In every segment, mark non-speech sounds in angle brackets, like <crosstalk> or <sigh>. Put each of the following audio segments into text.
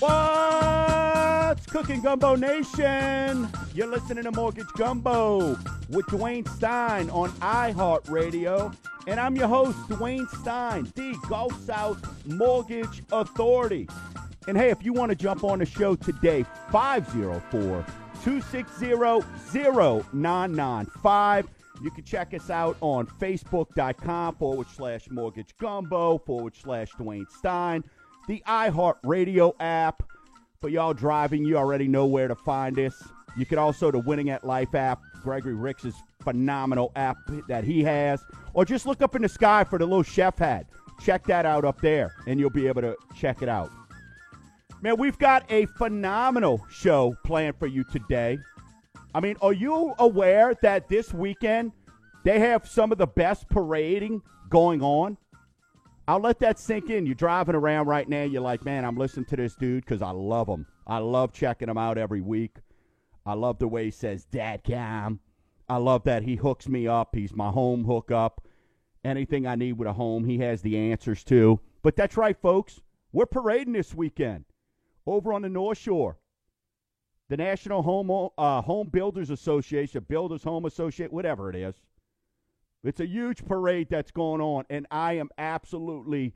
What's cooking, Gumbo Nation? You're listening to Mortgage Gumbo with Dwayne Stein on iHeartRadio. And I'm your host, Dwayne Stein, the Gulf South Mortgage Authority. And hey, if you want to jump on the show today, 504 260 0995. You can check us out on facebook.com forward slash mortgage gumbo forward slash Dwayne Stein, the iHeartRadio app. For y'all driving, you already know where to find us. You can also the Winning at Life app, Gregory Ricks' phenomenal app that he has, or just look up in the sky for the little chef hat. Check that out up there, and you'll be able to check it out. Man, we've got a phenomenal show planned for you today. I mean, are you aware that this weekend they have some of the best parading going on? I'll let that sink in. You're driving around right now. You're like, man, I'm listening to this dude because I love him. I love checking him out every week. I love the way he says, Dad Cam. I love that he hooks me up. He's my home hookup. Anything I need with a home, he has the answers to. But that's right, folks. We're parading this weekend over on the North Shore. The National Home uh, Home Builders Association, Builders Home Associate, whatever it is. It's a huge parade that's going on, and I am absolutely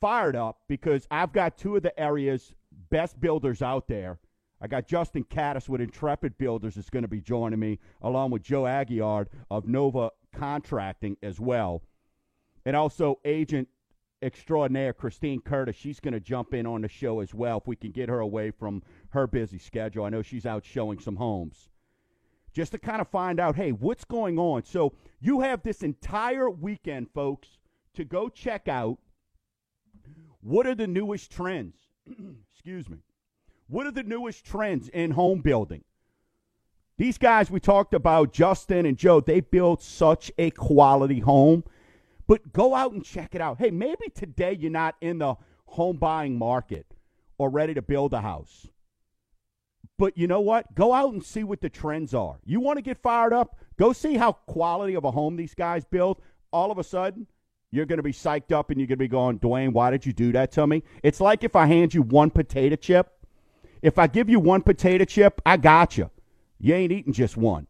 fired up because I've got two of the area's best builders out there. I got Justin Caddis with Intrepid Builders is going to be joining me, along with Joe Aguiard of Nova Contracting as well. And also agent extraordinaire Christine Curtis. She's going to jump in on the show as well if we can get her away from her busy schedule. I know she's out showing some homes just to kind of find out, hey, what's going on? So you have this entire weekend, folks, to go check out what are the newest trends. <clears throat> Excuse me. What are the newest trends in home building? These guys we talked about, Justin and Joe, they build such a quality home. But go out and check it out. Hey, maybe today you're not in the home buying market or ready to build a house. But you know what? Go out and see what the trends are. You want to get fired up? Go see how quality of a home these guys build. All of a sudden, you're going to be psyched up and you're going to be going, Dwayne, why did you do that to me? It's like if I hand you one potato chip. If I give you one potato chip, I got you. You ain't eating just one.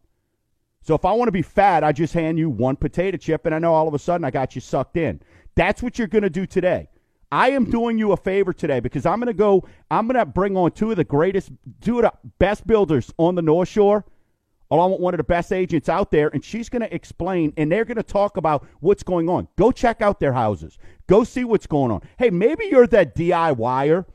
So if I want to be fat, I just hand you one potato chip and I know all of a sudden I got you sucked in. That's what you're going to do today. I am doing you a favor today because I'm going to go, I'm going to bring on two of the greatest, two of the best builders on the North Shore, along with one of the best agents out there, and she's going to explain, and they're going to talk about what's going on. Go check out their houses. Go see what's going on. Hey, maybe you're that DIYer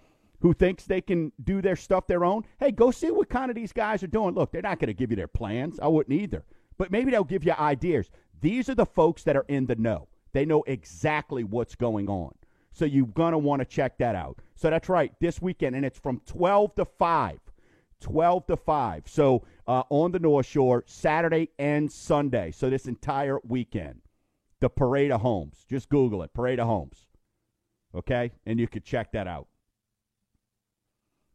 who thinks they can do their stuff their own. Hey, go see what kind of these guys are doing. Look, they're not going to give you their plans. I wouldn't either. But maybe they'll give you ideas. These are the folks that are in the know. They know exactly what's going on. So you're going to want to check that out. So that's right, this weekend, and it's from 12 to 5. 12 to 5. So uh, on the North Shore, Saturday and Sunday. So this entire weekend. The Parade of Homes. Just Google it, Parade of Homes. Okay? And you can check that out.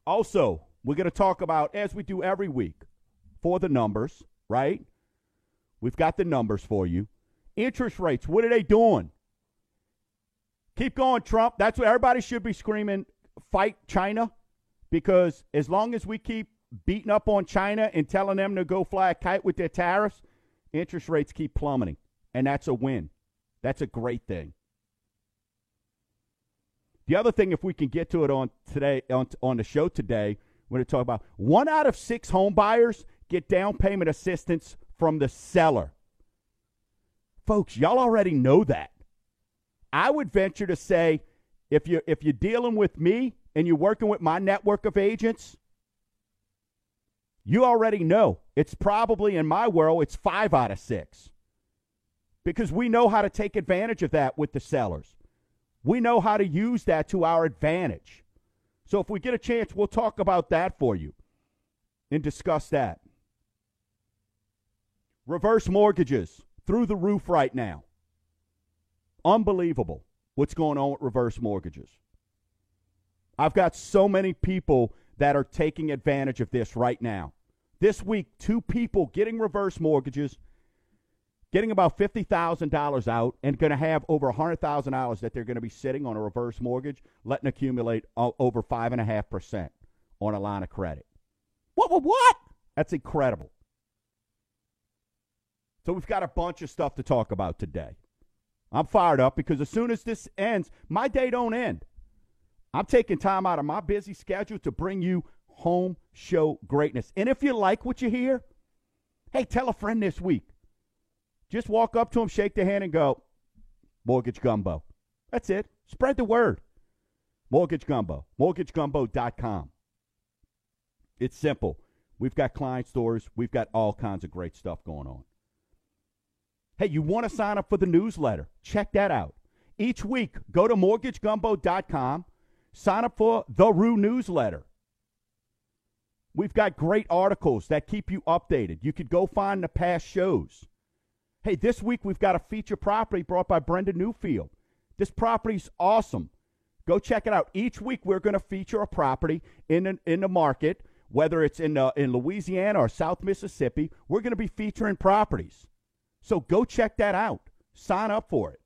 Also, we're going to talk about, as we do every week, for the numbers, right? We've got the numbers for you. Interest rates, what are they doing? Keep going, Trump. That's what everybody should be screaming fight China because as long as we keep beating up on China and telling them to go fly a kite with their tariffs, interest rates keep plummeting. And that's a win. That's a great thing. The other thing, if we can get to it on today on, on the show today, we're going to talk about one out of six home buyers get down payment assistance from the seller. Folks, y'all already know that. I would venture to say if you if you're dealing with me and you're working with my network of agents, you already know it's probably in my world it's 5 out of 6. Because we know how to take advantage of that with the sellers. We know how to use that to our advantage. So if we get a chance, we'll talk about that for you and discuss that. Reverse mortgages through the roof right now. Unbelievable what's going on with reverse mortgages. I've got so many people that are taking advantage of this right now. This week, two people getting reverse mortgages, getting about $50,000 out, and going to have over $100,000 that they're going to be sitting on a reverse mortgage, letting accumulate uh, over 5.5% on a line of credit. What, what, what? That's incredible. So we've got a bunch of stuff to talk about today. I'm fired up because as soon as this ends, my day don't end. I'm taking time out of my busy schedule to bring you home show greatness. And if you like what you hear, hey, tell a friend this week. Just walk up to them, shake their hand, and go, Mortgage Gumbo. That's it. Spread the word. Mortgage Gumbo. MortgageGumbo.com. It's simple. We've got client stores. We've got all kinds of great stuff going on. Hey, you want to sign up for the newsletter? Check that out. Each week, go to mortgagegumbo.com, sign up for the Roux newsletter. We've got great articles that keep you updated. You could go find the past shows. Hey, this week we've got a feature property brought by Brenda Newfield. This property's awesome. Go check it out. Each week we're going to feature a property in the, in the market, whether it's in, uh, in Louisiana or South Mississippi. We're going to be featuring properties. So go check that out. Sign up for it.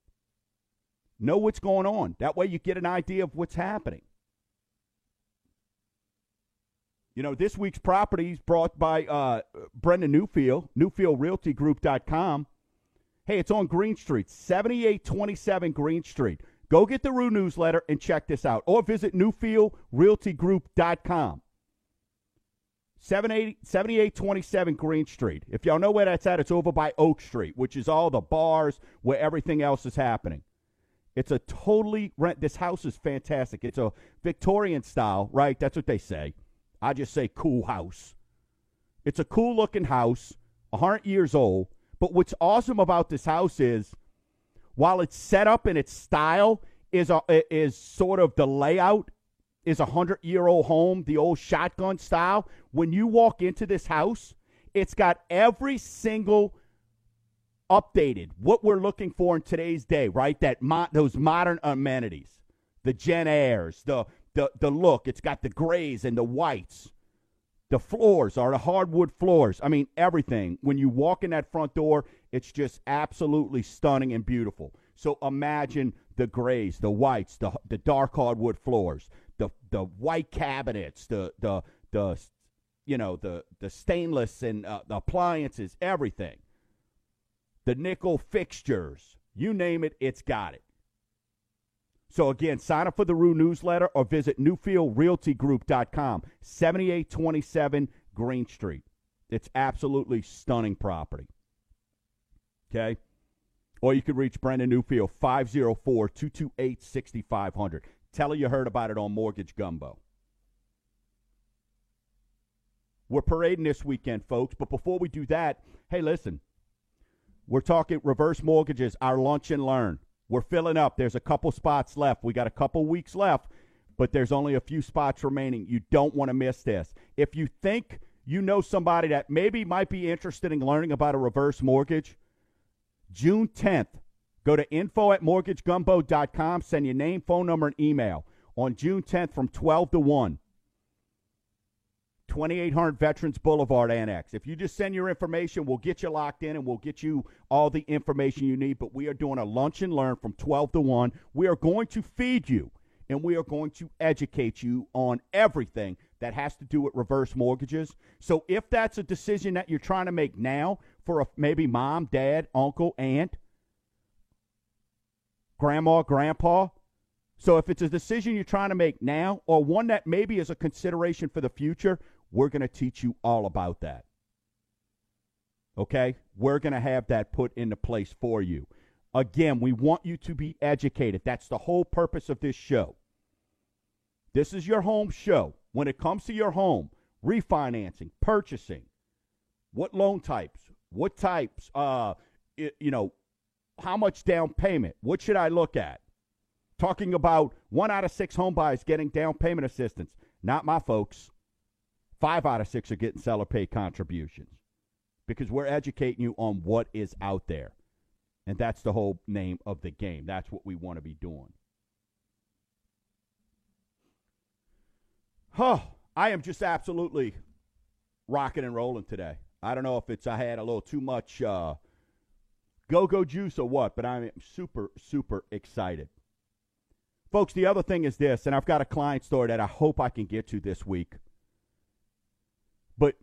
Know what's going on. That way you get an idea of what's happening. You know, this week's property is brought by uh, Brenda Newfield, NewfieldRealtyGroup.com. Hey, it's on Green Street, 7827 Green Street. Go get the Roux newsletter and check this out. Or visit NewfieldRealtyGroup.com. 7827 Green Street. If y'all know where that's at, it's over by Oak Street, which is all the bars where everything else is happening. It's a totally rent. This house is fantastic. It's a Victorian style, right? That's what they say. I just say cool house. It's a cool looking house, 100 years old. But what's awesome about this house is while it's set up in its style is a, is sort of the layout is a 100 year old home, the old shotgun style. When you walk into this house, it's got every single updated what we're looking for in today's day, right? That mo- those modern amenities, the Jenn-Airs, the the the look. It's got the grays and the whites. The floors are the hardwood floors. I mean, everything. When you walk in that front door, it's just absolutely stunning and beautiful. So imagine the grays, the whites, the the dark hardwood floors, the the white cabinets, the the the you know the the stainless and uh, the appliances, everything. The nickel fixtures, you name it, it's got it. So again, sign up for the Roux newsletter or visit NewfieldRealtyGroup.com, 7827 Green Street. It's absolutely stunning property. Okay? Or you could reach Brenda Newfield, 504 228 6500. Tell her you heard about it on Mortgage Gumbo. We're parading this weekend, folks, but before we do that, hey, listen, we're talking reverse mortgages, our lunch and learn. We're filling up. There's a couple spots left. We got a couple weeks left, but there's only a few spots remaining. You don't want to miss this. If you think you know somebody that maybe might be interested in learning about a reverse mortgage, June 10th, go to info at mortgagegumbo.com, send your name, phone number, and email on June 10th from 12 to 1. 2800 Veterans Boulevard Annex. If you just send your information, we'll get you locked in and we'll get you all the information you need. But we are doing a lunch and learn from 12 to 1. We are going to feed you and we are going to educate you on everything that has to do with reverse mortgages. So if that's a decision that you're trying to make now for a, maybe mom, dad, uncle, aunt, grandma, grandpa, so if it's a decision you're trying to make now or one that maybe is a consideration for the future, we're going to teach you all about that. Okay? We're going to have that put into place for you. Again, we want you to be educated. That's the whole purpose of this show. This is your home show. When it comes to your home, refinancing, purchasing, what loan types, what types, uh, you know, how much down payment, what should I look at? Talking about one out of six home buyers getting down payment assistance. Not my folks. Five out of six are getting seller pay contributions because we're educating you on what is out there. And that's the whole name of the game. That's what we want to be doing. Oh, I am just absolutely rocking and rolling today. I don't know if it's I had a little too much uh, go-go juice or what, but I'm super super excited. Folks, the other thing is this, and I've got a client story that I hope I can get to this week. But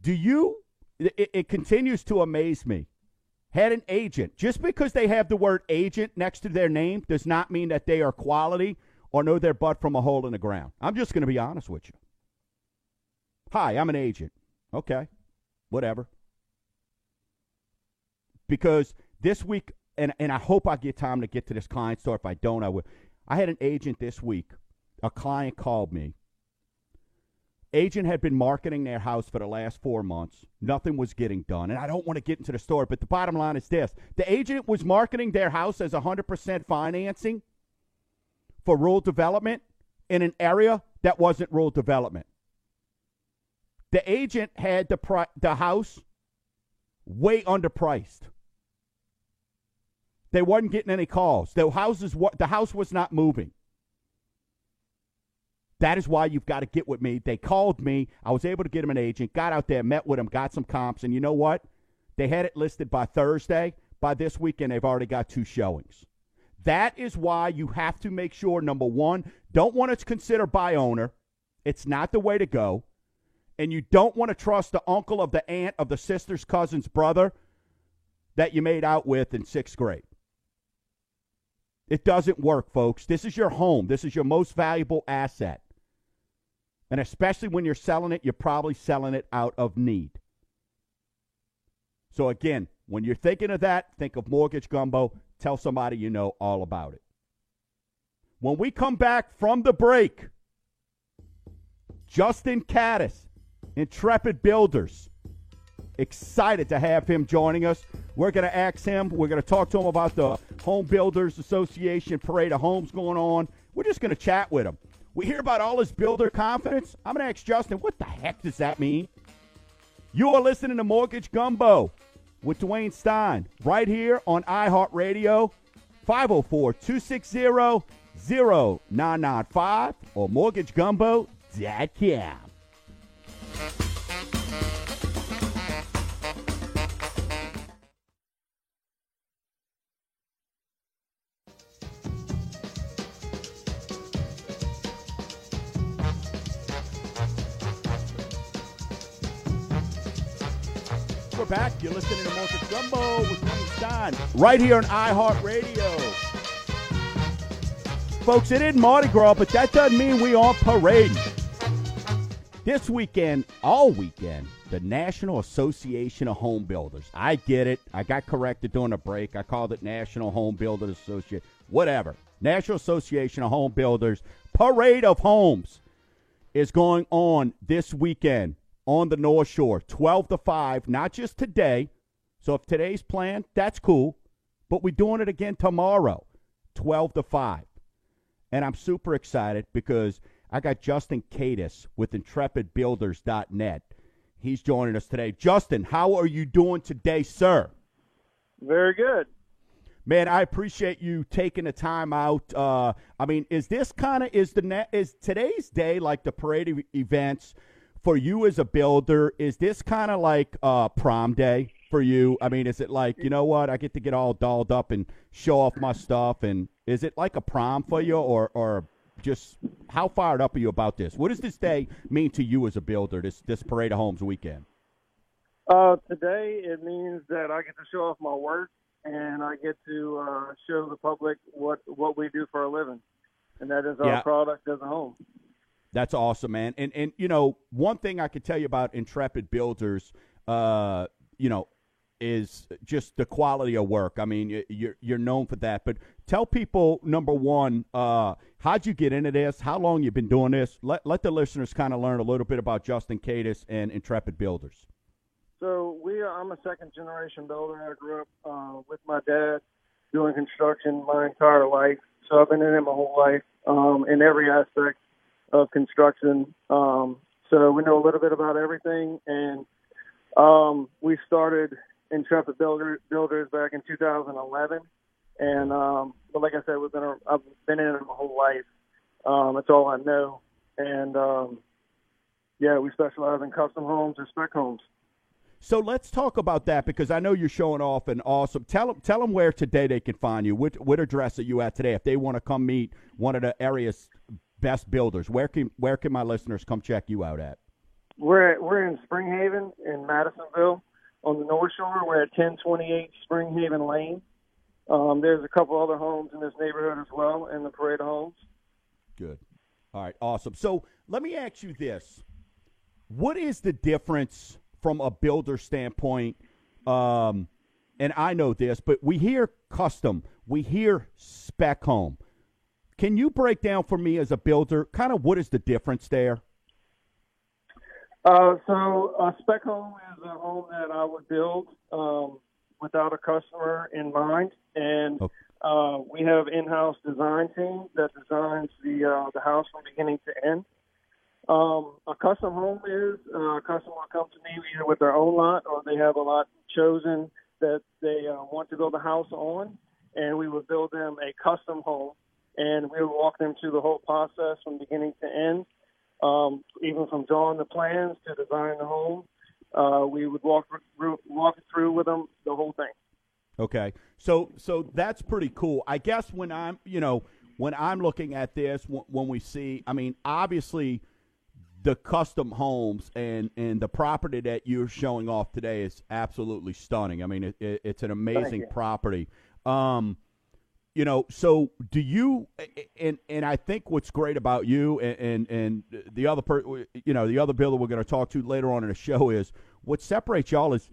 do you it, it continues to amaze me. Had an agent. Just because they have the word agent next to their name does not mean that they are quality or know their butt from a hole in the ground. I'm just going to be honest with you. Hi, I'm an agent. Okay, whatever. Because this week, and, and I hope I get time to get to this client story. If I don't, I will. I had an agent this week. A client called me Agent had been marketing their house for the last four months. Nothing was getting done. And I don't want to get into the story, but the bottom line is this the agent was marketing their house as 100% financing for rural development in an area that wasn't rural development. The agent had the, pri- the house way underpriced. They wasn't getting any calls. The house, is what, the house was not moving. That is why you've got to get with me. They called me. I was able to get him an agent, got out there, met with him, got some comps. And you know what? They had it listed by Thursday. By this weekend, they've already got two showings. That is why you have to make sure, number one, don't want to consider by owner. It's not the way to go. And you don't want to trust the uncle of the aunt of the sister's cousin's brother that you made out with in sixth grade. It doesn't work, folks. This is your home. This is your most valuable asset. And especially when you're selling it, you're probably selling it out of need. So again, when you're thinking of that, think of Mortgage Gumbo. Tell somebody you know all about it. When we come back from the break, Justin Caddis, Intrepid Builders. Excited to have him joining us. We're going to ask him. We're going to talk to him about the Home Builders Association Parade of Homes going on. We're just going to chat with him. We hear about all his builder confidence. I'm going to ask Justin, what the heck does that mean? You are listening to Mortgage Gumbo with Dwayne Stein right here on iHeartRadio, 504 260 0995 or mortgagegumbo.com. back. You're listening to Mortgage Gumbo with Dwayne Stein right here on iHeartRadio. Folks, it isn't Mardi Gras, but that doesn't mean we aren't parading. This weekend, all weekend, the National Association of Home Builders. I get it. I got corrected during the break. I called it National Home Builders Association. Whatever. National Association of Home Builders Parade of Homes is going on this weekend on the North Shore, 12 to 5, not just today. So if today's planned, that's cool. But we're doing it again tomorrow, 12 to 5. And I'm super excited because I got Justin Cadis with intrepidbuilders.net. He's joining us today. Justin, how are you doing today, sir? Very good. Man, I appreciate you taking the time out. Uh, I mean, is this kind of is the is today's day like the parade events? For you as a builder, is this kind of like uh, prom day for you? I mean, is it like you know what? I get to get all dolled up and show off my stuff, and is it like a prom for you, or or just how fired up are you about this? What does this day mean to you as a builder? This this parade of homes weekend. Uh, today it means that I get to show off my work and I get to uh, show the public what what we do for a living, and that is our yeah. product as a home. That's awesome, man. And and you know, one thing I could tell you about Intrepid Builders, uh, you know, is just the quality of work. I mean, you're you're known for that. But tell people number one, uh, how'd you get into this? How long you been doing this? Let let the listeners kind of learn a little bit about Justin Cadis and Intrepid Builders. So we, I'm a second generation builder. I grew up uh, with my dad doing construction my entire life. So I've been in it my whole life um, in every aspect of construction. Um, so we know a little bit about everything, and um, we started Intrepid Builder, Builders back in 2011. And um, but like I said, we've been a, I've been in it my whole life. Um, that's all I know, and um, yeah, we specialize in custom homes and spec homes. So let's talk about that because I know you're showing off and awesome. Tell them, tell them where today they can find you. What, what address are you at today? If they want to come meet one of the area's best builders, where can where can my listeners come check you out at? We're at, we're in Spring Haven in Madisonville on the North Shore. We're at 1028 Spring Haven Lane. Um, there's a couple other homes in this neighborhood as well in the parade of homes. Good. All right, awesome. So let me ask you this: What is the difference from a builder standpoint? Um, and I know this, but we hear custom, we hear spec home. Can you break down for me as a builder, kind of what is the difference there? Uh, so a spec home is a home that I would build um, without a customer in mind, and okay. uh, we have in-house design team that designs the uh, the house from beginning to end. Um, a custom home is uh, a customer will come to me either with their own lot or they have a lot chosen that they uh, want to build a house on, and we would build them a custom home, and we would walk them through the whole process from beginning to end, um, even from drawing the plans to designing the home. Uh, we would walk walk through with them the whole thing. Okay, so so that's pretty cool. I guess when I'm you know when I'm looking at this, when we see, I mean, obviously the custom homes and and the property that you're showing off today is absolutely stunning. I mean, it, it, it's an amazing property. Um, you know, so do you? And and I think what's great about you and and, and the other per, you know, the other builder we're going to talk to later on in the show is what separates y'all is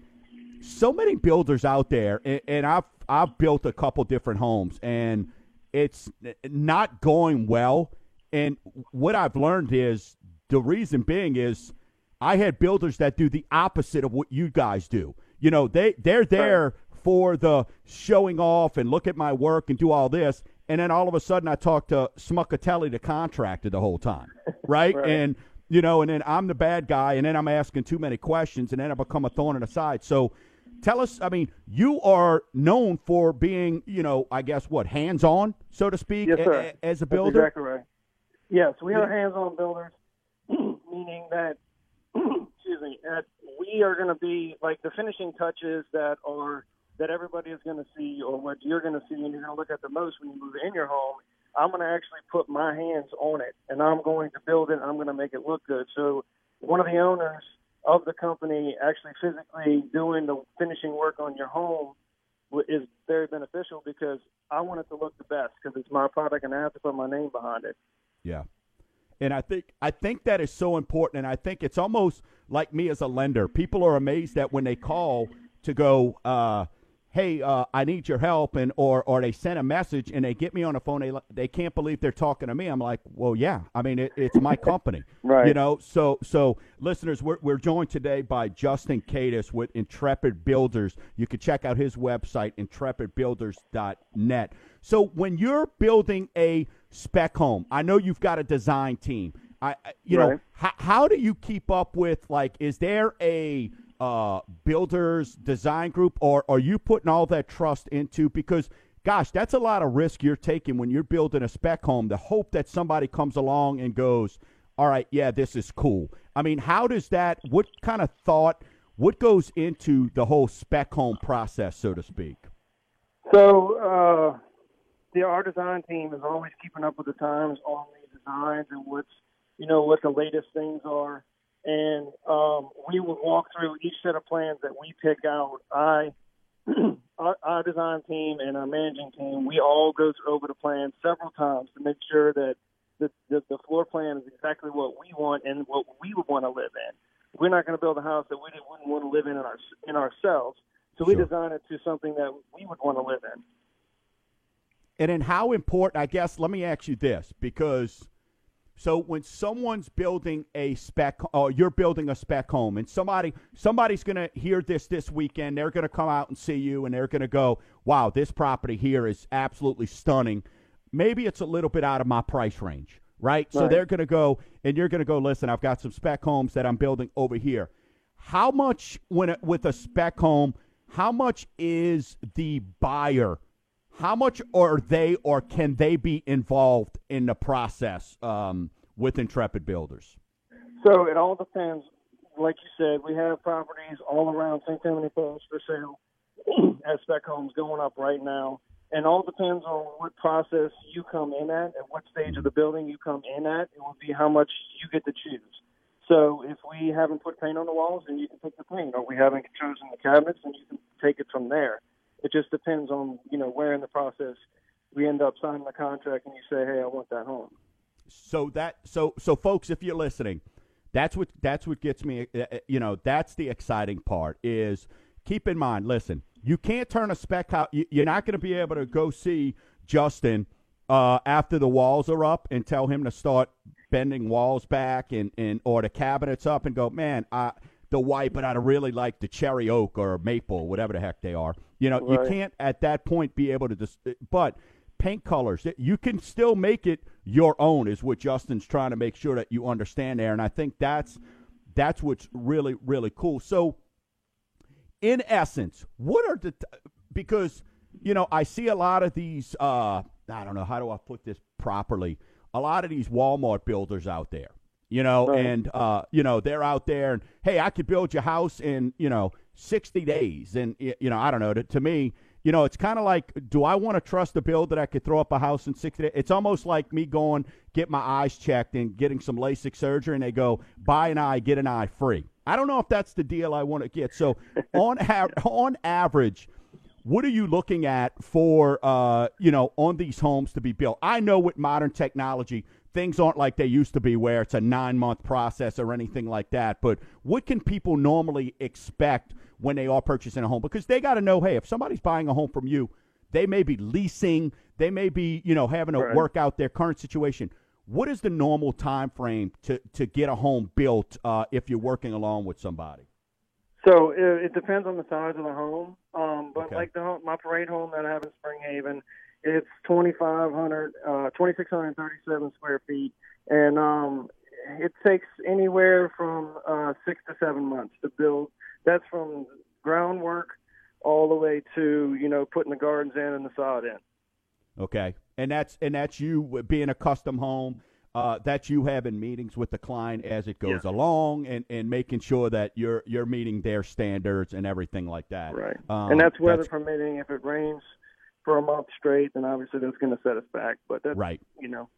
so many builders out there, and, and I've I've built a couple different homes, and it's not going well. And what I've learned is the reason being is I had builders that do the opposite of what you guys do. You know, they they're there. For the showing off and look at my work and do all this, and then all of a sudden I talk to Smuckatelli, the contractor, the whole time, <laughs> right? right? And you know, and then I'm the bad guy, and then I'm asking too many questions, and then I become a thorn in the side. So, tell us. I mean, you are known for being, you know, I guess what hands on, so to speak, yes, a, as a builder. That's exactly right. Yes, we are hands on builders. <clears throat> meaning that <clears throat> excuse me, that we are going to be like the finishing touches that are that everybody is going to see, or what you're going to see, and you're going to look at the most when you move in your home. I'm going to actually put my hands on it, and I'm going to build it. And I'm going to make it look good. So, one of the owners of the company actually physically doing the finishing work on your home is very beneficial because I want it to look the best because it's my product and I have to put my name behind it. Yeah. And I think I think that is so important. And I think it's almost like me as a lender. People are amazed that when they call to go, uh, "Hey, uh, I need your help," and or or they send a message and they get me on the phone. They they can't believe they're talking to me. I'm like, "Well, yeah. I mean, it, it's my company, <laughs> right? You know." So so listeners, we're we're joined today by Justin Cadis with Intrepid Builders. You can check out his website intrepidbuilders.net. So when you're building a spec home. I know you've got a design team. I, you right. know, how, how do you keep up with like? Is there a uh, builders design group, or are you putting all that trust into? Because, gosh, that's a lot of risk you're taking when you're building a spec home. The hope that somebody comes along and goes, "All right, yeah, this is cool." I mean, how does that? What kind of thought? What goes into the whole spec home process, so to speak? So. Uh the our design team is always keeping up with the times on the designs and what's you know what the latest things are. And um, we would walk through each set of plans that we pick out. I, <clears throat> our, our design team and our managing team, we all go through over the plan several times to make sure that the, the, the floor plan is exactly what we want and what we would want to live in. We're not going to build a house that we wouldn't want to live in in, our, in ourselves. So we design it to something that we would want to live in. And then how important, I guess, let me ask you this because so when someone's building a spec or you're building a spec home and somebody somebody's going to hear this this weekend, they're going to come out and see you and they're going to go, "Wow, this property here is absolutely stunning." Maybe it's a little bit out of my price range, right? right. So they're going to go and you're going to go, "Listen, I've got some spec homes that I'm building over here." How much when it, with a spec home, how much is the buyer how much are they or can they be involved in the process um, with Intrepid Builders? So it all depends. Like you said, we have properties all around St. Tammany Falls for sale <clears throat> as spec homes going up right now. And all depends on what process you come in at, at what stage of the building you come in at. It will be how much you get to choose. So if we haven't put paint on the walls, then you can pick the paint, or we haven't chosen the cabinets, then you can take it from there. It just depends on you know where in the process we end up signing the contract, and you say, hey, I want that home. So that so so folks, if you're listening, that's what that's what gets me. Uh, uh, you know, that's the exciting part. Is keep in mind. Listen, you can't turn a spec house. You're not going to be able to go see Justin uh, after the walls are up and tell him to start bending walls back and, and or the cabinets up and go, man, I, the white, but I'd really like the cherry oak or maple, whatever the heck they are. You know, right. you can't at that point be able to just, but paint colors, you can still make it your own is what Justin's trying to make sure that you understand there. And I think that's, that's what's really, really cool. So in essence, what are the, because, you know, I see a lot of these, uh, I don't know, how do I put this properly? a lot of these Walmart builders out there, you know, right. and uh, you know they're out there and hey, I could build your house in you know sixty days, and you know I don't know. To, to me, you know, it's kind of like, do I want to trust a builder that I could throw up a house in sixty days? It's almost like me going get my eyes checked and getting some LASIK surgery, and they go buy an eye, get an eye free. I don't know if that's the deal I want to get. So <laughs> on on average what are you looking at for, uh, you know, on these homes to be built? I know with modern technology, things aren't like they used to be where it's a nine month process or anything like that. But what can people normally expect when they are purchasing a home? Because they got to know, hey, if somebody's buying a home from you, they may be leasing, they may be, you know, having to right. work out their current situation. What is the normal time frame to, to get a home built uh, if you're working along with somebody? So it, it depends on the size of the home. Um, but okay. like the home, my parade home that I have in Spring Haven, it's 2,500, uh, 2,637 square feet, and um, it takes anywhere from uh, six to seven months to build. That's from groundwork all the way to you know putting the gardens in and the sod in. Okay, and that's and that's you being a custom home uh, that you have in meetings with the client as it goes yeah. along and, and making sure that you're you're meeting their standards and everything like that. Right. Um, and that's weather that's, permitting. If it rains for a month straight, then obviously that's going to set us back. But that's right. You know.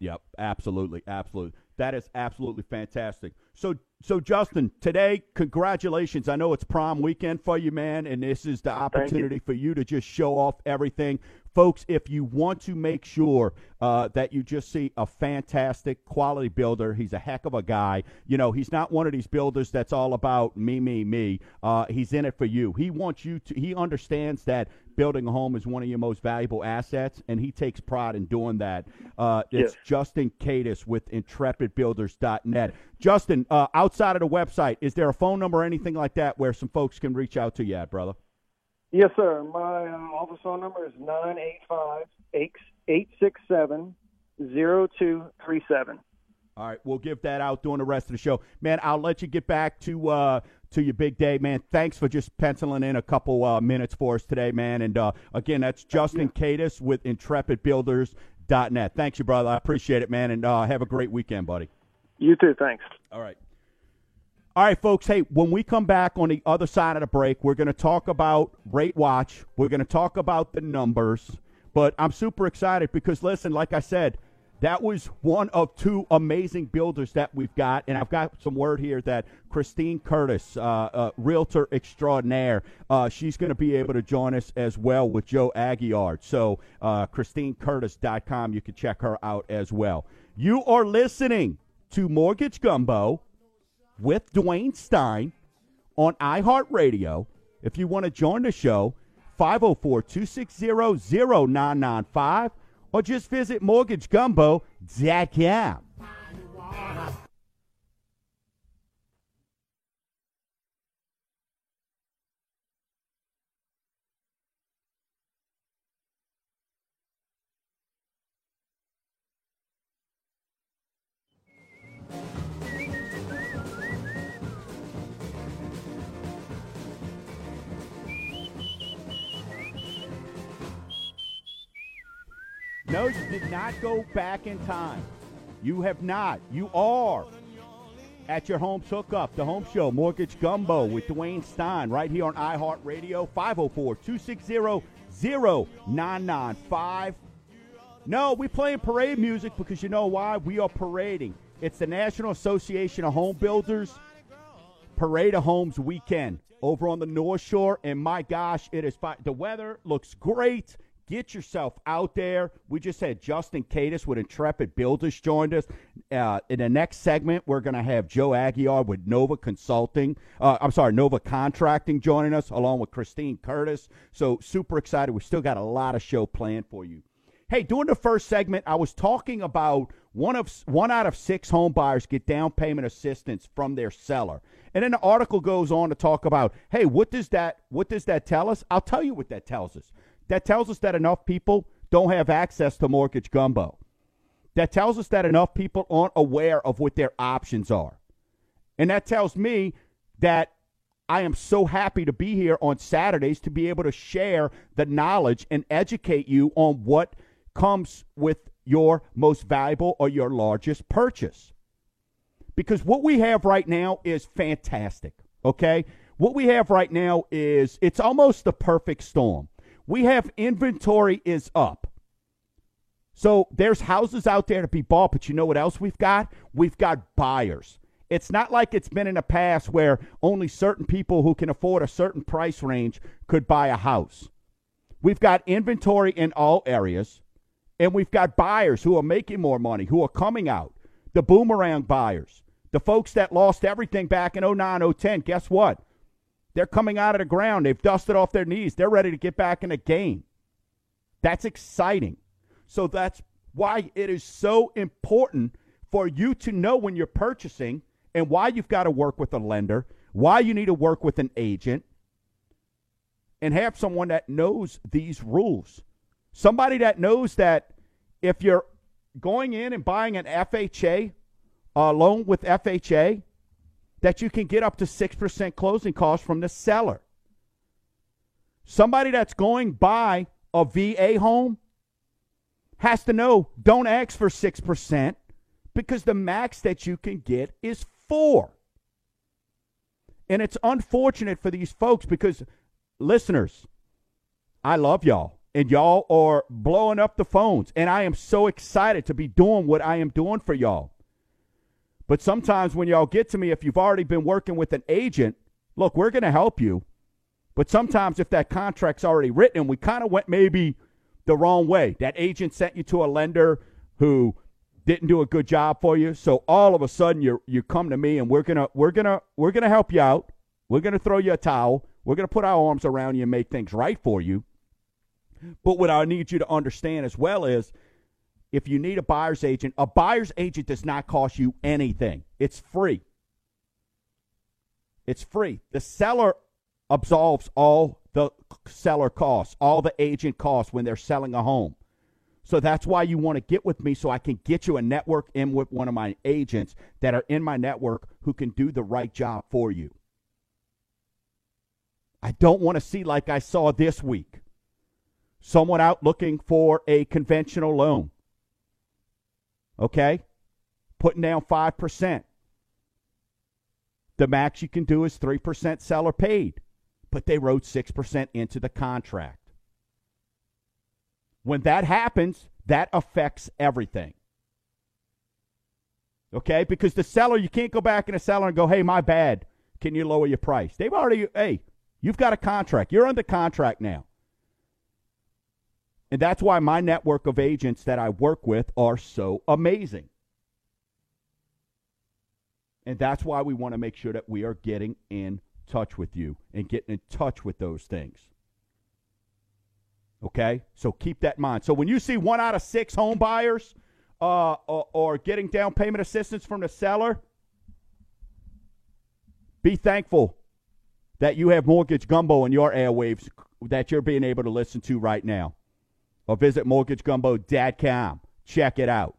Yep. Absolutely. Absolutely. That is absolutely fantastic. So, so Justin, today, congratulations. I know it's prom weekend for you, man, and this is the opportunity you. for you to just show off everything. Folks, if you want to make sure uh, that you just see a fantastic quality builder, he's a heck of a guy. You know, he's not one of these builders that's all about me, me, me. Uh, he's in it for you. He wants you to, he understands that building a home is one of your most valuable assets, and he takes pride in doing that. Uh, it's yes. Justin Cadis with IntrepidBuilders.net. Justin, uh, outside of the website, is there a phone number or anything like that where some folks can reach out to you at, brother? Yes, sir. My uh, office phone number is nine eight five eight six seven zero two three seven. All right, we'll give that out during the rest of the show, man. I'll let you get back to uh, to your big day, man. Thanks for just penciling in a couple uh, minutes for us today, man. And uh, again, that's Justin Cadis with IntrepidBuilders.net. Thanks, you brother. I appreciate it, man. And uh, have a great weekend, buddy. You too. Thanks. All right. All right, folks. Hey, when we come back on the other side of the break, we're going to talk about Rate Watch. We're going to talk about the numbers. But I'm super excited because, listen, like I said, that was one of two amazing builders that we've got. And I've got some word here that Christine Curtis, uh, uh, realtor extraordinaire, uh, she's going to be able to join us as well with Joe Aguiar. So, uh, ChristineCurtis.com, you can check her out as well. You are listening to Mortgage Gumbo with Dwayne Stein on iHeartRadio. If you want to join the show, 504 260 0995 or just visit mortgagegumbo.com. No, you did not go back in time. You have not. You are at your home's hookup, the home show, Mortgage Gumbo with Dwayne Stein, right here on iHeartRadio, 504 260 0995. No, we playing parade music because you know why? We are parading. It's the National Association of Home Builders Parade of Homes weekend over on the North Shore. And my gosh, it is fine. The weather looks great. Get yourself out there. We just had Justin Cadis with Intrepid Builders joined us. Uh, in the next segment, we're going to have Joe Aguiar with Nova Consulting. Uh, I'm sorry, Nova Contracting joining us, along with Christine Curtis. So super excited. We still got a lot of show planned for you. Hey, during the first segment, I was talking about one of one out of six home buyers get down payment assistance from their seller. And then the article goes on to talk about, hey, what does that what does that tell us? I'll tell you what that tells us. That tells us that enough people don't have access to mortgage gumbo. That tells us that enough people aren't aware of what their options are. And that tells me that I am so happy to be here on Saturdays to be able to share the knowledge and educate you on what comes with your most valuable or your largest purchase. Because what we have right now is fantastic, okay? What we have right now is it's almost the perfect storm. We have inventory is up. So there's houses out there to be bought, but you know what else we've got? We've got buyers. It's not like it's been in the past where only certain people who can afford a certain price range could buy a house. We've got inventory in all areas, and we've got buyers who are making more money, who are coming out. The boomerang buyers, the folks that lost everything back in 09, 010, guess what? They're coming out of the ground. They've dusted off their knees. They're ready to get back in the game. That's exciting. So that's why it is so important for you to know when you're purchasing and why you've got to work with a lender, why you need to work with an agent, and have someone that knows these rules. Somebody that knows that if you're going in and buying an FHA, a uh, loan with FHA, that you can get up to 6% closing costs from the seller. Somebody that's going buy a VA home has to know don't ask for 6% because the max that you can get is 4. And it's unfortunate for these folks because listeners, I love y'all and y'all are blowing up the phones and I am so excited to be doing what I am doing for y'all. But sometimes when y'all get to me, if you've already been working with an agent, look, we're going to help you. But sometimes if that contract's already written, we kind of went maybe the wrong way. That agent sent you to a lender who didn't do a good job for you. So all of a sudden you you come to me and we're gonna we're gonna we're gonna help you out. We're gonna throw you a towel. We're gonna put our arms around you and make things right for you. But what I need you to understand as well is if you need a buyer's agent, a buyer's agent does not cost you anything. It's free. It's free. The seller absolves all the seller costs, all the agent costs when they're selling a home. So that's why you want to get with me so I can get you a network in with one of my agents that are in my network who can do the right job for you. I don't want to see like I saw this week. Someone out looking for a conventional loan okay? Putting down 5%. The max you can do is 3% seller paid, but they wrote 6% into the contract. When that happens, that affects everything. Okay? Because the seller, you can't go back in the seller and go, hey, my bad. Can you lower your price? They've already, hey, you've got a contract. You're under contract now. And that's why my network of agents that I work with are so amazing. And that's why we want to make sure that we are getting in touch with you and getting in touch with those things. Okay? So keep that in mind. So when you see one out of six home buyers uh, or, or getting down payment assistance from the seller, be thankful that you have Mortgage Gumbo in your airwaves that you're being able to listen to right now or visit mortgagegumbo.com. Check it out.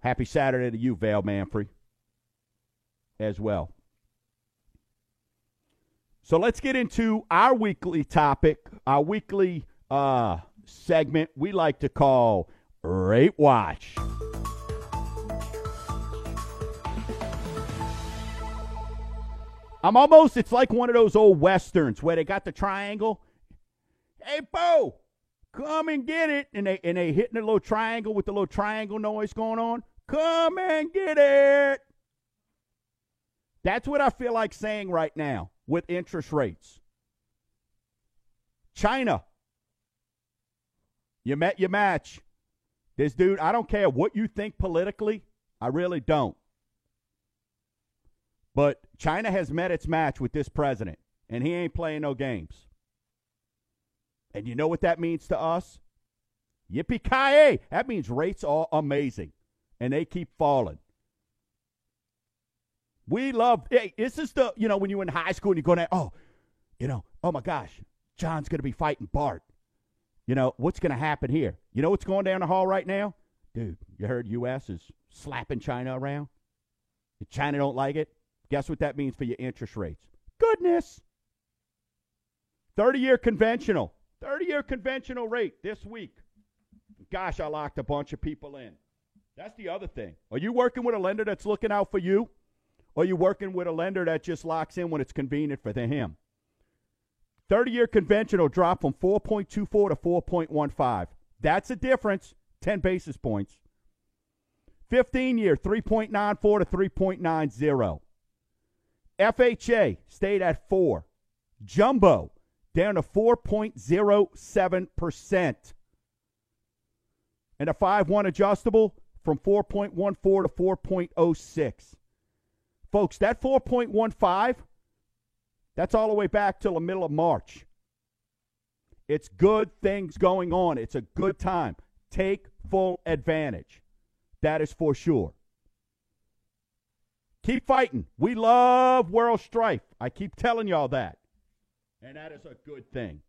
Happy Saturday to you, Val Manfrey, as well. So let's get into our weekly topic, our weekly uh, segment we like to call Rate Watch. I'm almost, it's like one of those old westerns where they got the triangle Hey, Bo, come and get it. And they, and they hitting the little triangle with the little triangle noise going on. Come and get it. That's what I feel like saying right now with interest rates. China, you met your match. This dude, I don't care what you think politically, I really don't. But China has met its match with this president, and he ain't playing no games. And you know what that means to us? Yippee ki That means rates are amazing, and they keep falling. We love. Hey, this is the you know when you're in high school and you're going, at, oh, you know, oh my gosh, John's going to be fighting Bart. You know what's going to happen here? You know what's going down the hall right now, dude. You heard U.S. is slapping China around. If China don't like it, guess what that means for your interest rates? Goodness. 30 year conventional. 30 year conventional rate this week. Gosh, I locked a bunch of people in. That's the other thing. Are you working with a lender that's looking out for you? Or are you working with a lender that just locks in when it's convenient for him? 30 year conventional dropped from 4.24 to 4.15. That's a difference, 10 basis points. 15 year, 3.94 to 3.90. FHA stayed at 4. Jumbo down to 4.07%. And a 5 1 adjustable from 4.14 to 4.06. Folks, that 4.15 that's all the way back till the middle of March. It's good things going on. It's a good time. Take full advantage. That is for sure. Keep fighting. We love world strife. I keep telling y'all that. And that is a good thing.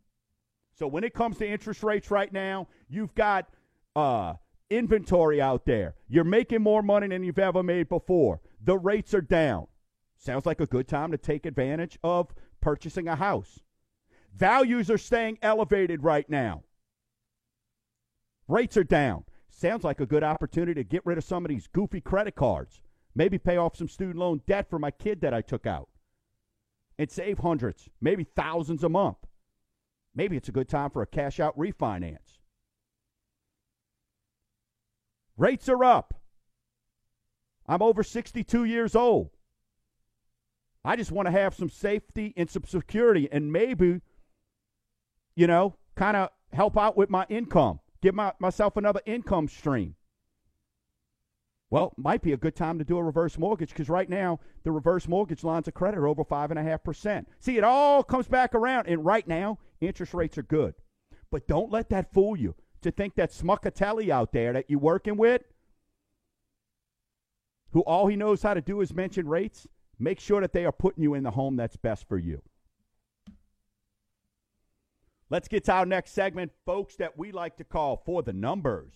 So when it comes to interest rates right now, you've got uh, inventory out there. You're making more money than you've ever made before. The rates are down. Sounds like a good time to take advantage of purchasing a house. Values are staying elevated right now. Rates are down. Sounds like a good opportunity to get rid of some of these goofy credit cards. Maybe pay off some student loan debt for my kid that I took out. And save hundreds, maybe thousands a month. Maybe it's a good time for a cash out refinance. Rates are up. I'm over 62 years old. I just want to have some safety and some security and maybe, you know, kind of help out with my income, give my, myself another income stream. Well, might be a good time to do a reverse mortgage because right now the reverse mortgage lines of credit are over five and a half percent. See, it all comes back around, and right now interest rates are good. But don't let that fool you to think that Smuckatelli out there that you're working with, who all he knows how to do is mention rates, Make sure that they are putting you in the home that's best for you. Let's get to our next segment, folks, that we like to call for the numbers.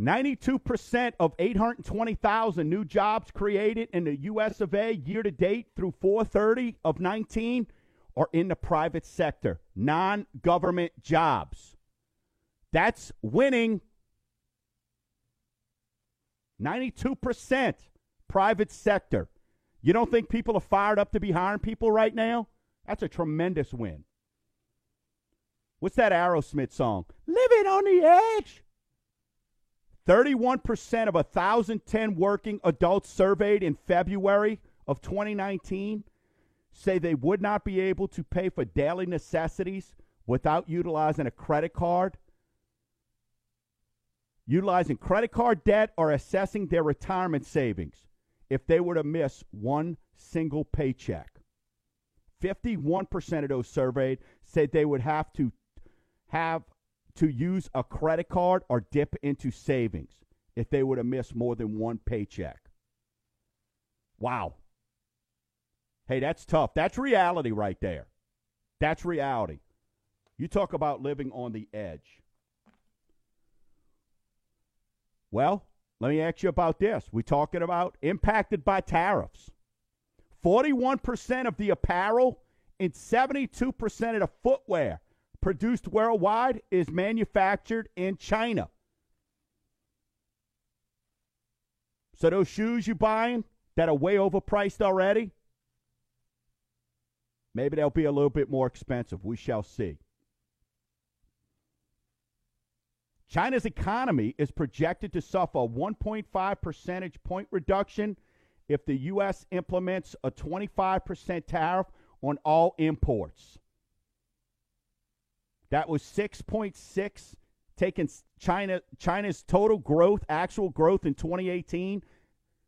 92% of 820,000 new jobs created in the U.S. of A. year to date through 430 of 19 are in the private sector, non government jobs. That's winning. 92% private sector. You don't think people are fired up to be hiring people right now? That's a tremendous win. What's that Aerosmith song? Living on the edge. 31% of 1,010 working adults surveyed in February of 2019 say they would not be able to pay for daily necessities without utilizing a credit card, utilizing credit card debt, or assessing their retirement savings if they were to miss one single paycheck. 51% of those surveyed said they would have to have to use a credit card or dip into savings if they were to miss more than one paycheck. Wow. Hey, that's tough. That's reality right there. That's reality. You talk about living on the edge. Well, let me ask you about this. We're talking about impacted by tariffs. 41% of the apparel and 72% of the footwear produced worldwide is manufactured in China. So those shoes you buying that are way overpriced already, maybe they'll be a little bit more expensive. We shall see. China's economy is projected to suffer a 1.5 percentage point reduction if the U.S. implements a 25% tariff on all imports. That was 6.6, taking China China's total growth, actual growth in 2018,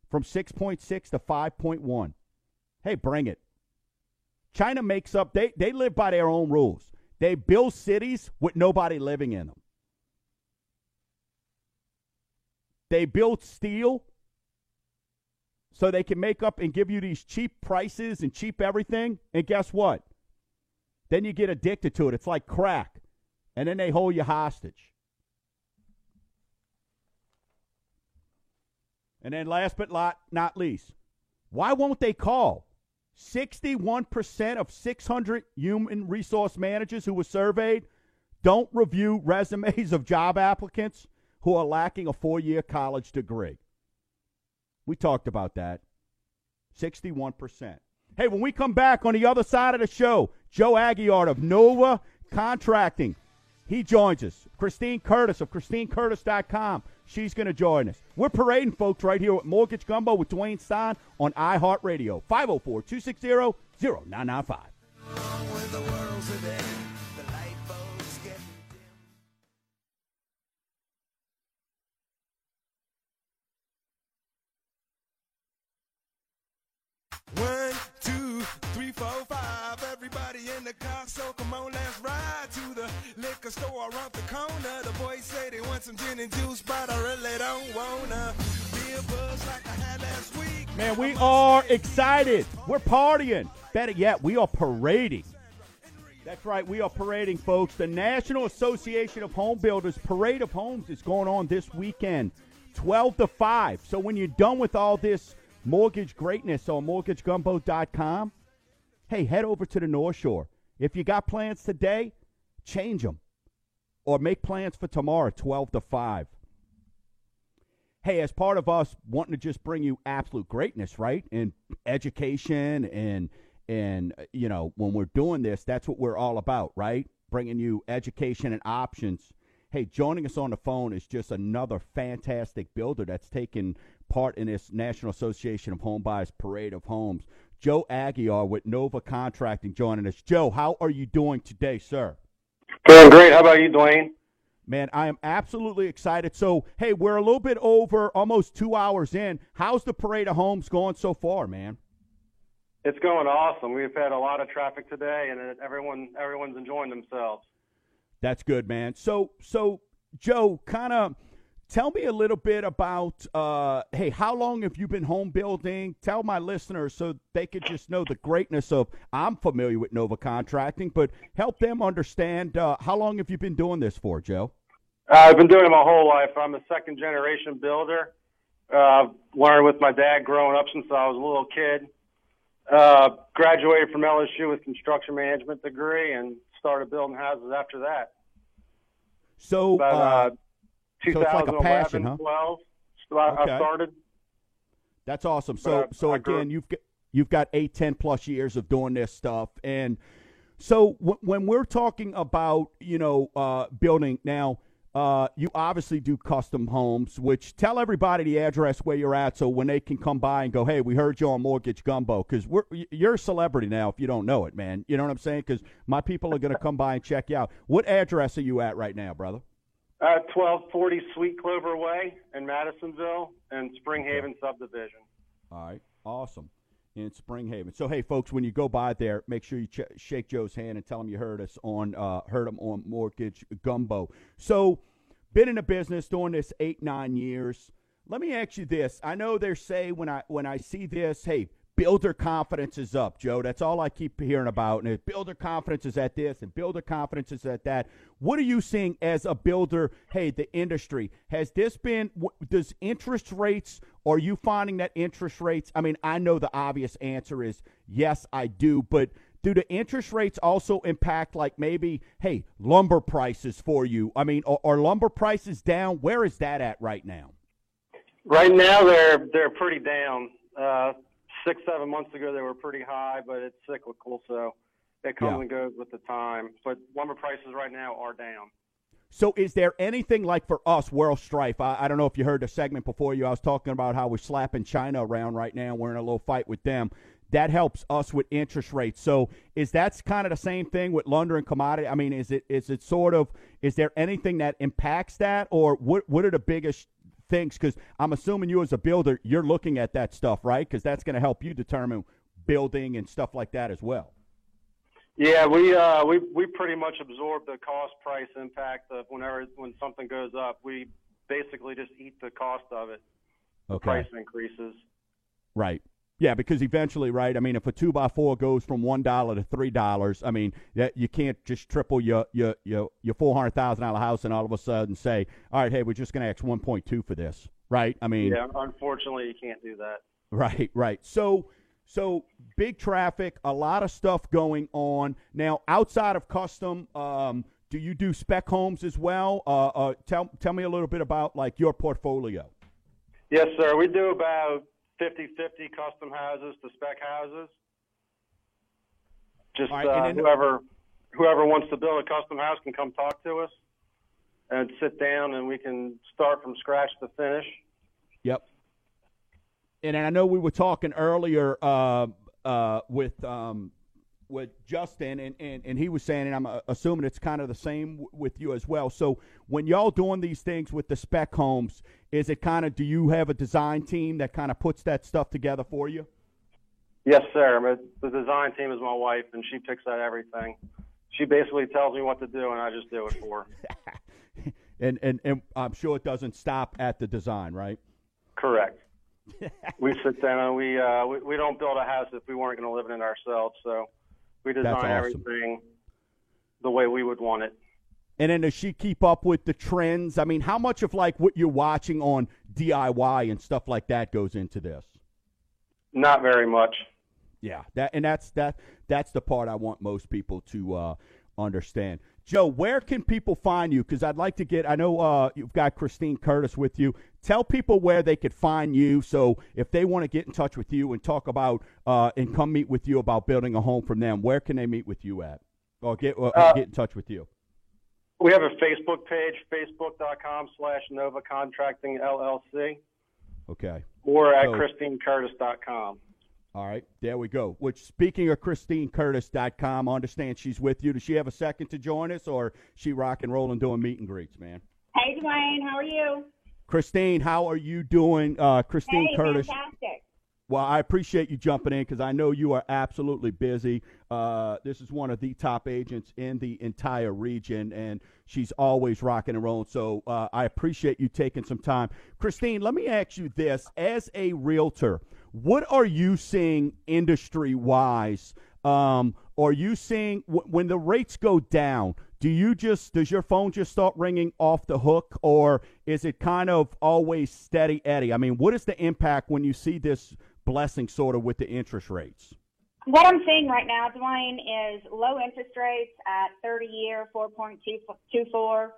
from 6.6 to 5.1. Hey, bring it. China makes up. They they live by their own rules. They build cities with nobody living in them. They build steel so they can make up and give you these cheap prices and cheap everything. And guess what? Then you get addicted to it. It's like crack. And then they hold you hostage. And then last but not least, why won't they call? 61% of 600 human resource managers who were surveyed don't review <laughs> resumes of job applicants who are lacking a four year college degree. We talked about that. 61%. Hey, when we come back on the other side of the show, Joe Aguiar of Nova Contracting, he joins us. Christine Curtis of ChristineCurtis.com. She's going to join us. We're parading, folks, right here at Mortgage Gumbo with Dwayne Stein on iHeartRadio. 504 260 0995. The car, so come on, let's ride to the liquor store around the corner. The boys say they want some gin and juice, but I really don't wanna be a buzz like I had last week. Man, we are excited. We're partying. Better yet, we are parading. That's right, we are parading, folks. The National Association of Home Builders Parade of Homes is going on this weekend, 12 to 5. So when you're done with all this mortgage greatness on mortgagegumbo.com. Hey, head over to the North Shore. If you got plans today, change them or make plans for tomorrow, 12 to 5. Hey, as part of us wanting to just bring you absolute greatness, right? In education and and uh, you know, when we're doing this, that's what we're all about, right? Bringing you education and options. Hey, joining us on the phone is just another fantastic builder that's taken part in this National Association of Home Buyers Parade of Homes. Joe Aguiar with Nova Contracting joining us. Joe, how are you doing today, sir? Doing great. How about you, Dwayne? Man, I am absolutely excited. So, hey, we're a little bit over, almost two hours in. How's the Parade of Homes going so far, man? It's going awesome. We've had a lot of traffic today, and everyone everyone's enjoying themselves. That's good, man. So, so Joe, kind of Tell me a little bit about, uh, hey, how long have you been home building? Tell my listeners so they could just know the greatness of. I'm familiar with Nova Contracting, but help them understand uh, how long have you been doing this for, Joe? Uh, I've been doing it my whole life. I'm a second generation builder. Uh, learned with my dad growing up since I was a little kid. Uh, graduated from LSU with construction management degree and started building houses after that. So, but, uh, uh 2011, like passion, huh? 12. I, okay. I started. That's awesome. So, I, so again, you've got, you've got eight, ten plus years of doing this stuff, and so w- when we're talking about you know uh, building now. Uh, you obviously do custom homes, which tell everybody the address where you're at, so when they can come by and go, "Hey, we heard you on Mortgage Gumbo," because we're you're a celebrity now. If you don't know it, man, you know what I'm saying? Because my people are going to come by and check you out. What address are you at right now, brother? Uh, 1240 Sweet Clover Way in Madisonville and Spring Haven subdivision. All right, awesome. In Spring Haven. So hey, folks, when you go by there, make sure you ch- shake Joe's hand and tell him you heard us on uh, heard him on Mortgage Gumbo. So, been in the business doing this eight nine years. Let me ask you this: I know they say when I when I see this, hey, builder confidence is up, Joe. That's all I keep hearing about. And builder confidence is at this and builder confidence is at that. What are you seeing as a builder? Hey, the industry has this been? Does interest rates? Are you finding that interest rates? I mean, I know the obvious answer is yes, I do, but do the interest rates also impact like maybe hey lumber prices for you? I mean, are, are lumber prices down? Where is that at right now? Right now, they're they're pretty down. Uh, six seven months ago, they were pretty high, but it's cyclical, so it comes Yeah. and goes with the time. But lumber prices right now are down. So, is there anything like for us, World Strife? I, I don't know if you heard the segment before you. I was talking about how we're slapping China around right now. We're in a little fight with them. That helps us with interest rates. So, is that kind of the same thing with lumber and commodity? I mean, is it is it sort of? Is there anything that impacts that, or what? What are the biggest things? Because I'm assuming you as a builder, you're looking at that stuff, right? Because that's going to help you determine building and stuff like that as well. Yeah, we uh, we we pretty much absorb the cost price impact of whenever when something goes up. We basically just eat the cost of it. Okay. Price increases. Right. Yeah, because eventually, right? I mean, if a two by four goes from one dollar to three dollars, I mean, that you can't just triple your your your, your four hundred thousand dollar house and all of a sudden say, all right, hey, we're just going to ask one point two for this, right? I mean, Yeah, unfortunately, you can't do that. Right, right. So, so big traffic, a lot of stuff going on now. Outside of custom, um, do you do spec homes as well? Uh, uh, tell tell me a little bit about like your portfolio. Yes, sir. We do about 50-50 custom houses to spec houses. Just right, uh, whoever whoever wants to build a custom house can come talk to us and sit down, and we can start from scratch to finish. Yep. And I know we were talking earlier uh, uh, with um, with Justin, and, and, and he was saying, and I'm uh, assuming it's kind of the same w- with you as well. So when y'all doing these things with the spec homes, is it kind of do you have a design team that kind of puts that stuff together for you? Yes, sir. The design team is my wife, and she picks out everything. She basically tells me what to do, and I just do it for her. <laughs> and, and and I'm sure it doesn't stop at the design, right? Correct. <laughs> we sit down and we, uh, we we don't build a house if we weren't going to live in it ourselves. So we design awesome. everything the way we would want it. And then does she keep up with the trends? I mean, how much of like what you're watching on DIY and stuff like that goes into this? Not very much. Yeah, that and that's that that's the part I want most people to uh, understand. Joe, where can people find you? Because I'd like to get. I know uh, you've got Christine Curtis with you. Tell people where they could find you. So if they want to get in touch with you and talk about uh, and come meet with you about building a home from them, where can they meet with you at or get or Uh, get in touch with you? We have a Facebook page, facebook.com slash Nova Contracting LLC, Okay. or at So- christinecurtis.com. All right, there we go. Which, speaking of ChristineCurtis.com, I understand she's with you. Does she have a second to join us, or she rock and roll and doing meet and greets, man? Hey, Dwayne, how are you? Christine, how are you doing? Uh, Christine hey, Curtis. fantastic. Well, I appreciate you jumping in because I know you are absolutely busy. Uh, this is one of the top agents in the entire region, and she's always rocking and rolling. So uh, I appreciate you taking some time. Christine, let me ask you this: as a realtor, what are you seeing industry wise? Um, are you seeing w- when the rates go down? Do you just does your phone just start ringing off the hook, or is it kind of always steady Eddie? I mean, what is the impact when you see this blessing sort of with the interest rates? What I'm seeing right now, Dwayne, is low interest rates at 30 year 4.24.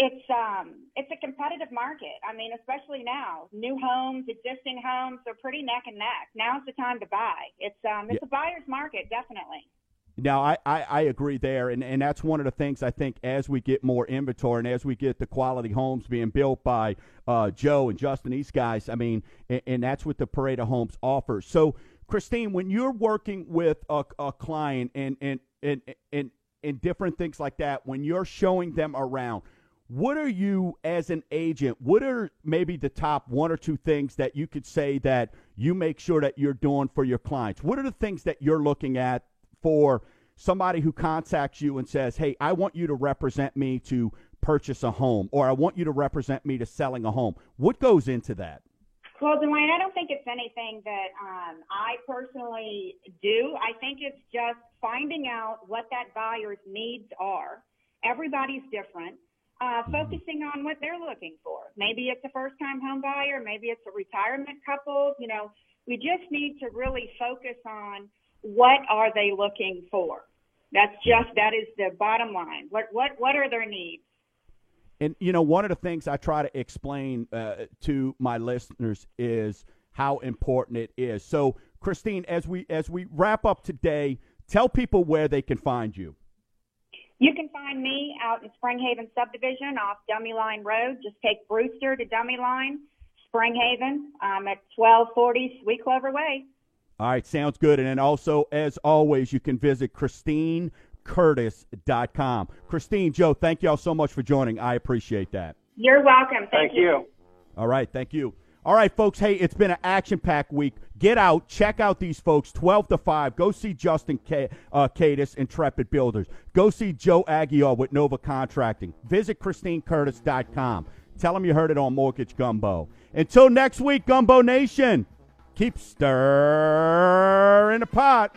It's um it's a competitive market. I mean, especially now, new homes, existing homes, they're pretty neck and neck. Now's the time to buy. It's um it's a buyer's market, definitely. Now, I, I, I agree there, and, and that's one of the things I think as we get more inventory and as we get the quality homes being built by uh, Joe and Justin, these guys, I mean, and, and that's what the Parade of Homes offers. So, Christine, when you're working with a, a client and, and, and, and, and different things like that, when you're showing them around, what are you as an agent what are maybe the top one or two things that you could say that you make sure that you're doing for your clients what are the things that you're looking at for somebody who contacts you and says hey i want you to represent me to purchase a home or i want you to represent me to selling a home what goes into that Well, Dwayne, I don't think it's anything that um, I personally do. I think it's just finding out what that buyer's needs are. Everybody's different. Uh, focusing on what they're looking for. Maybe it's a first-time home buyer. Maybe it's a retirement couple. You know, we just need to really focus on what are they looking for? That's just that is the bottom line. What what what are their needs? And you know, one of the things I try to explain uh, to my listeners is how important it is. So, Christine, as we as we wrap up today, tell people where they can find you. You can find me out in Springhaven subdivision off Dummy Line Road. Just take Brewster to Dummy Line, Springhaven. I'm um, at 1240 Sweet Clover Way. All right, sounds good. And then also, as always, you can visit ChristineCurtis.com. Christine, Joe, thank y'all so much for joining. I appreciate that. You're welcome. Thank Thank, you. All right, thank you. All right, folks. Hey, it's been an action-packed week. Get out, check out these folks. Twelve to five. Go see Justin K- uh, Cadis, Intrepid Builders. Go see Joe Aguiar with Nova Contracting. Visit ChristineCurtis.com. Tell them you heard it on Mortgage Gumbo. Until next week, Gumbo Nation. Keep stirring the pot.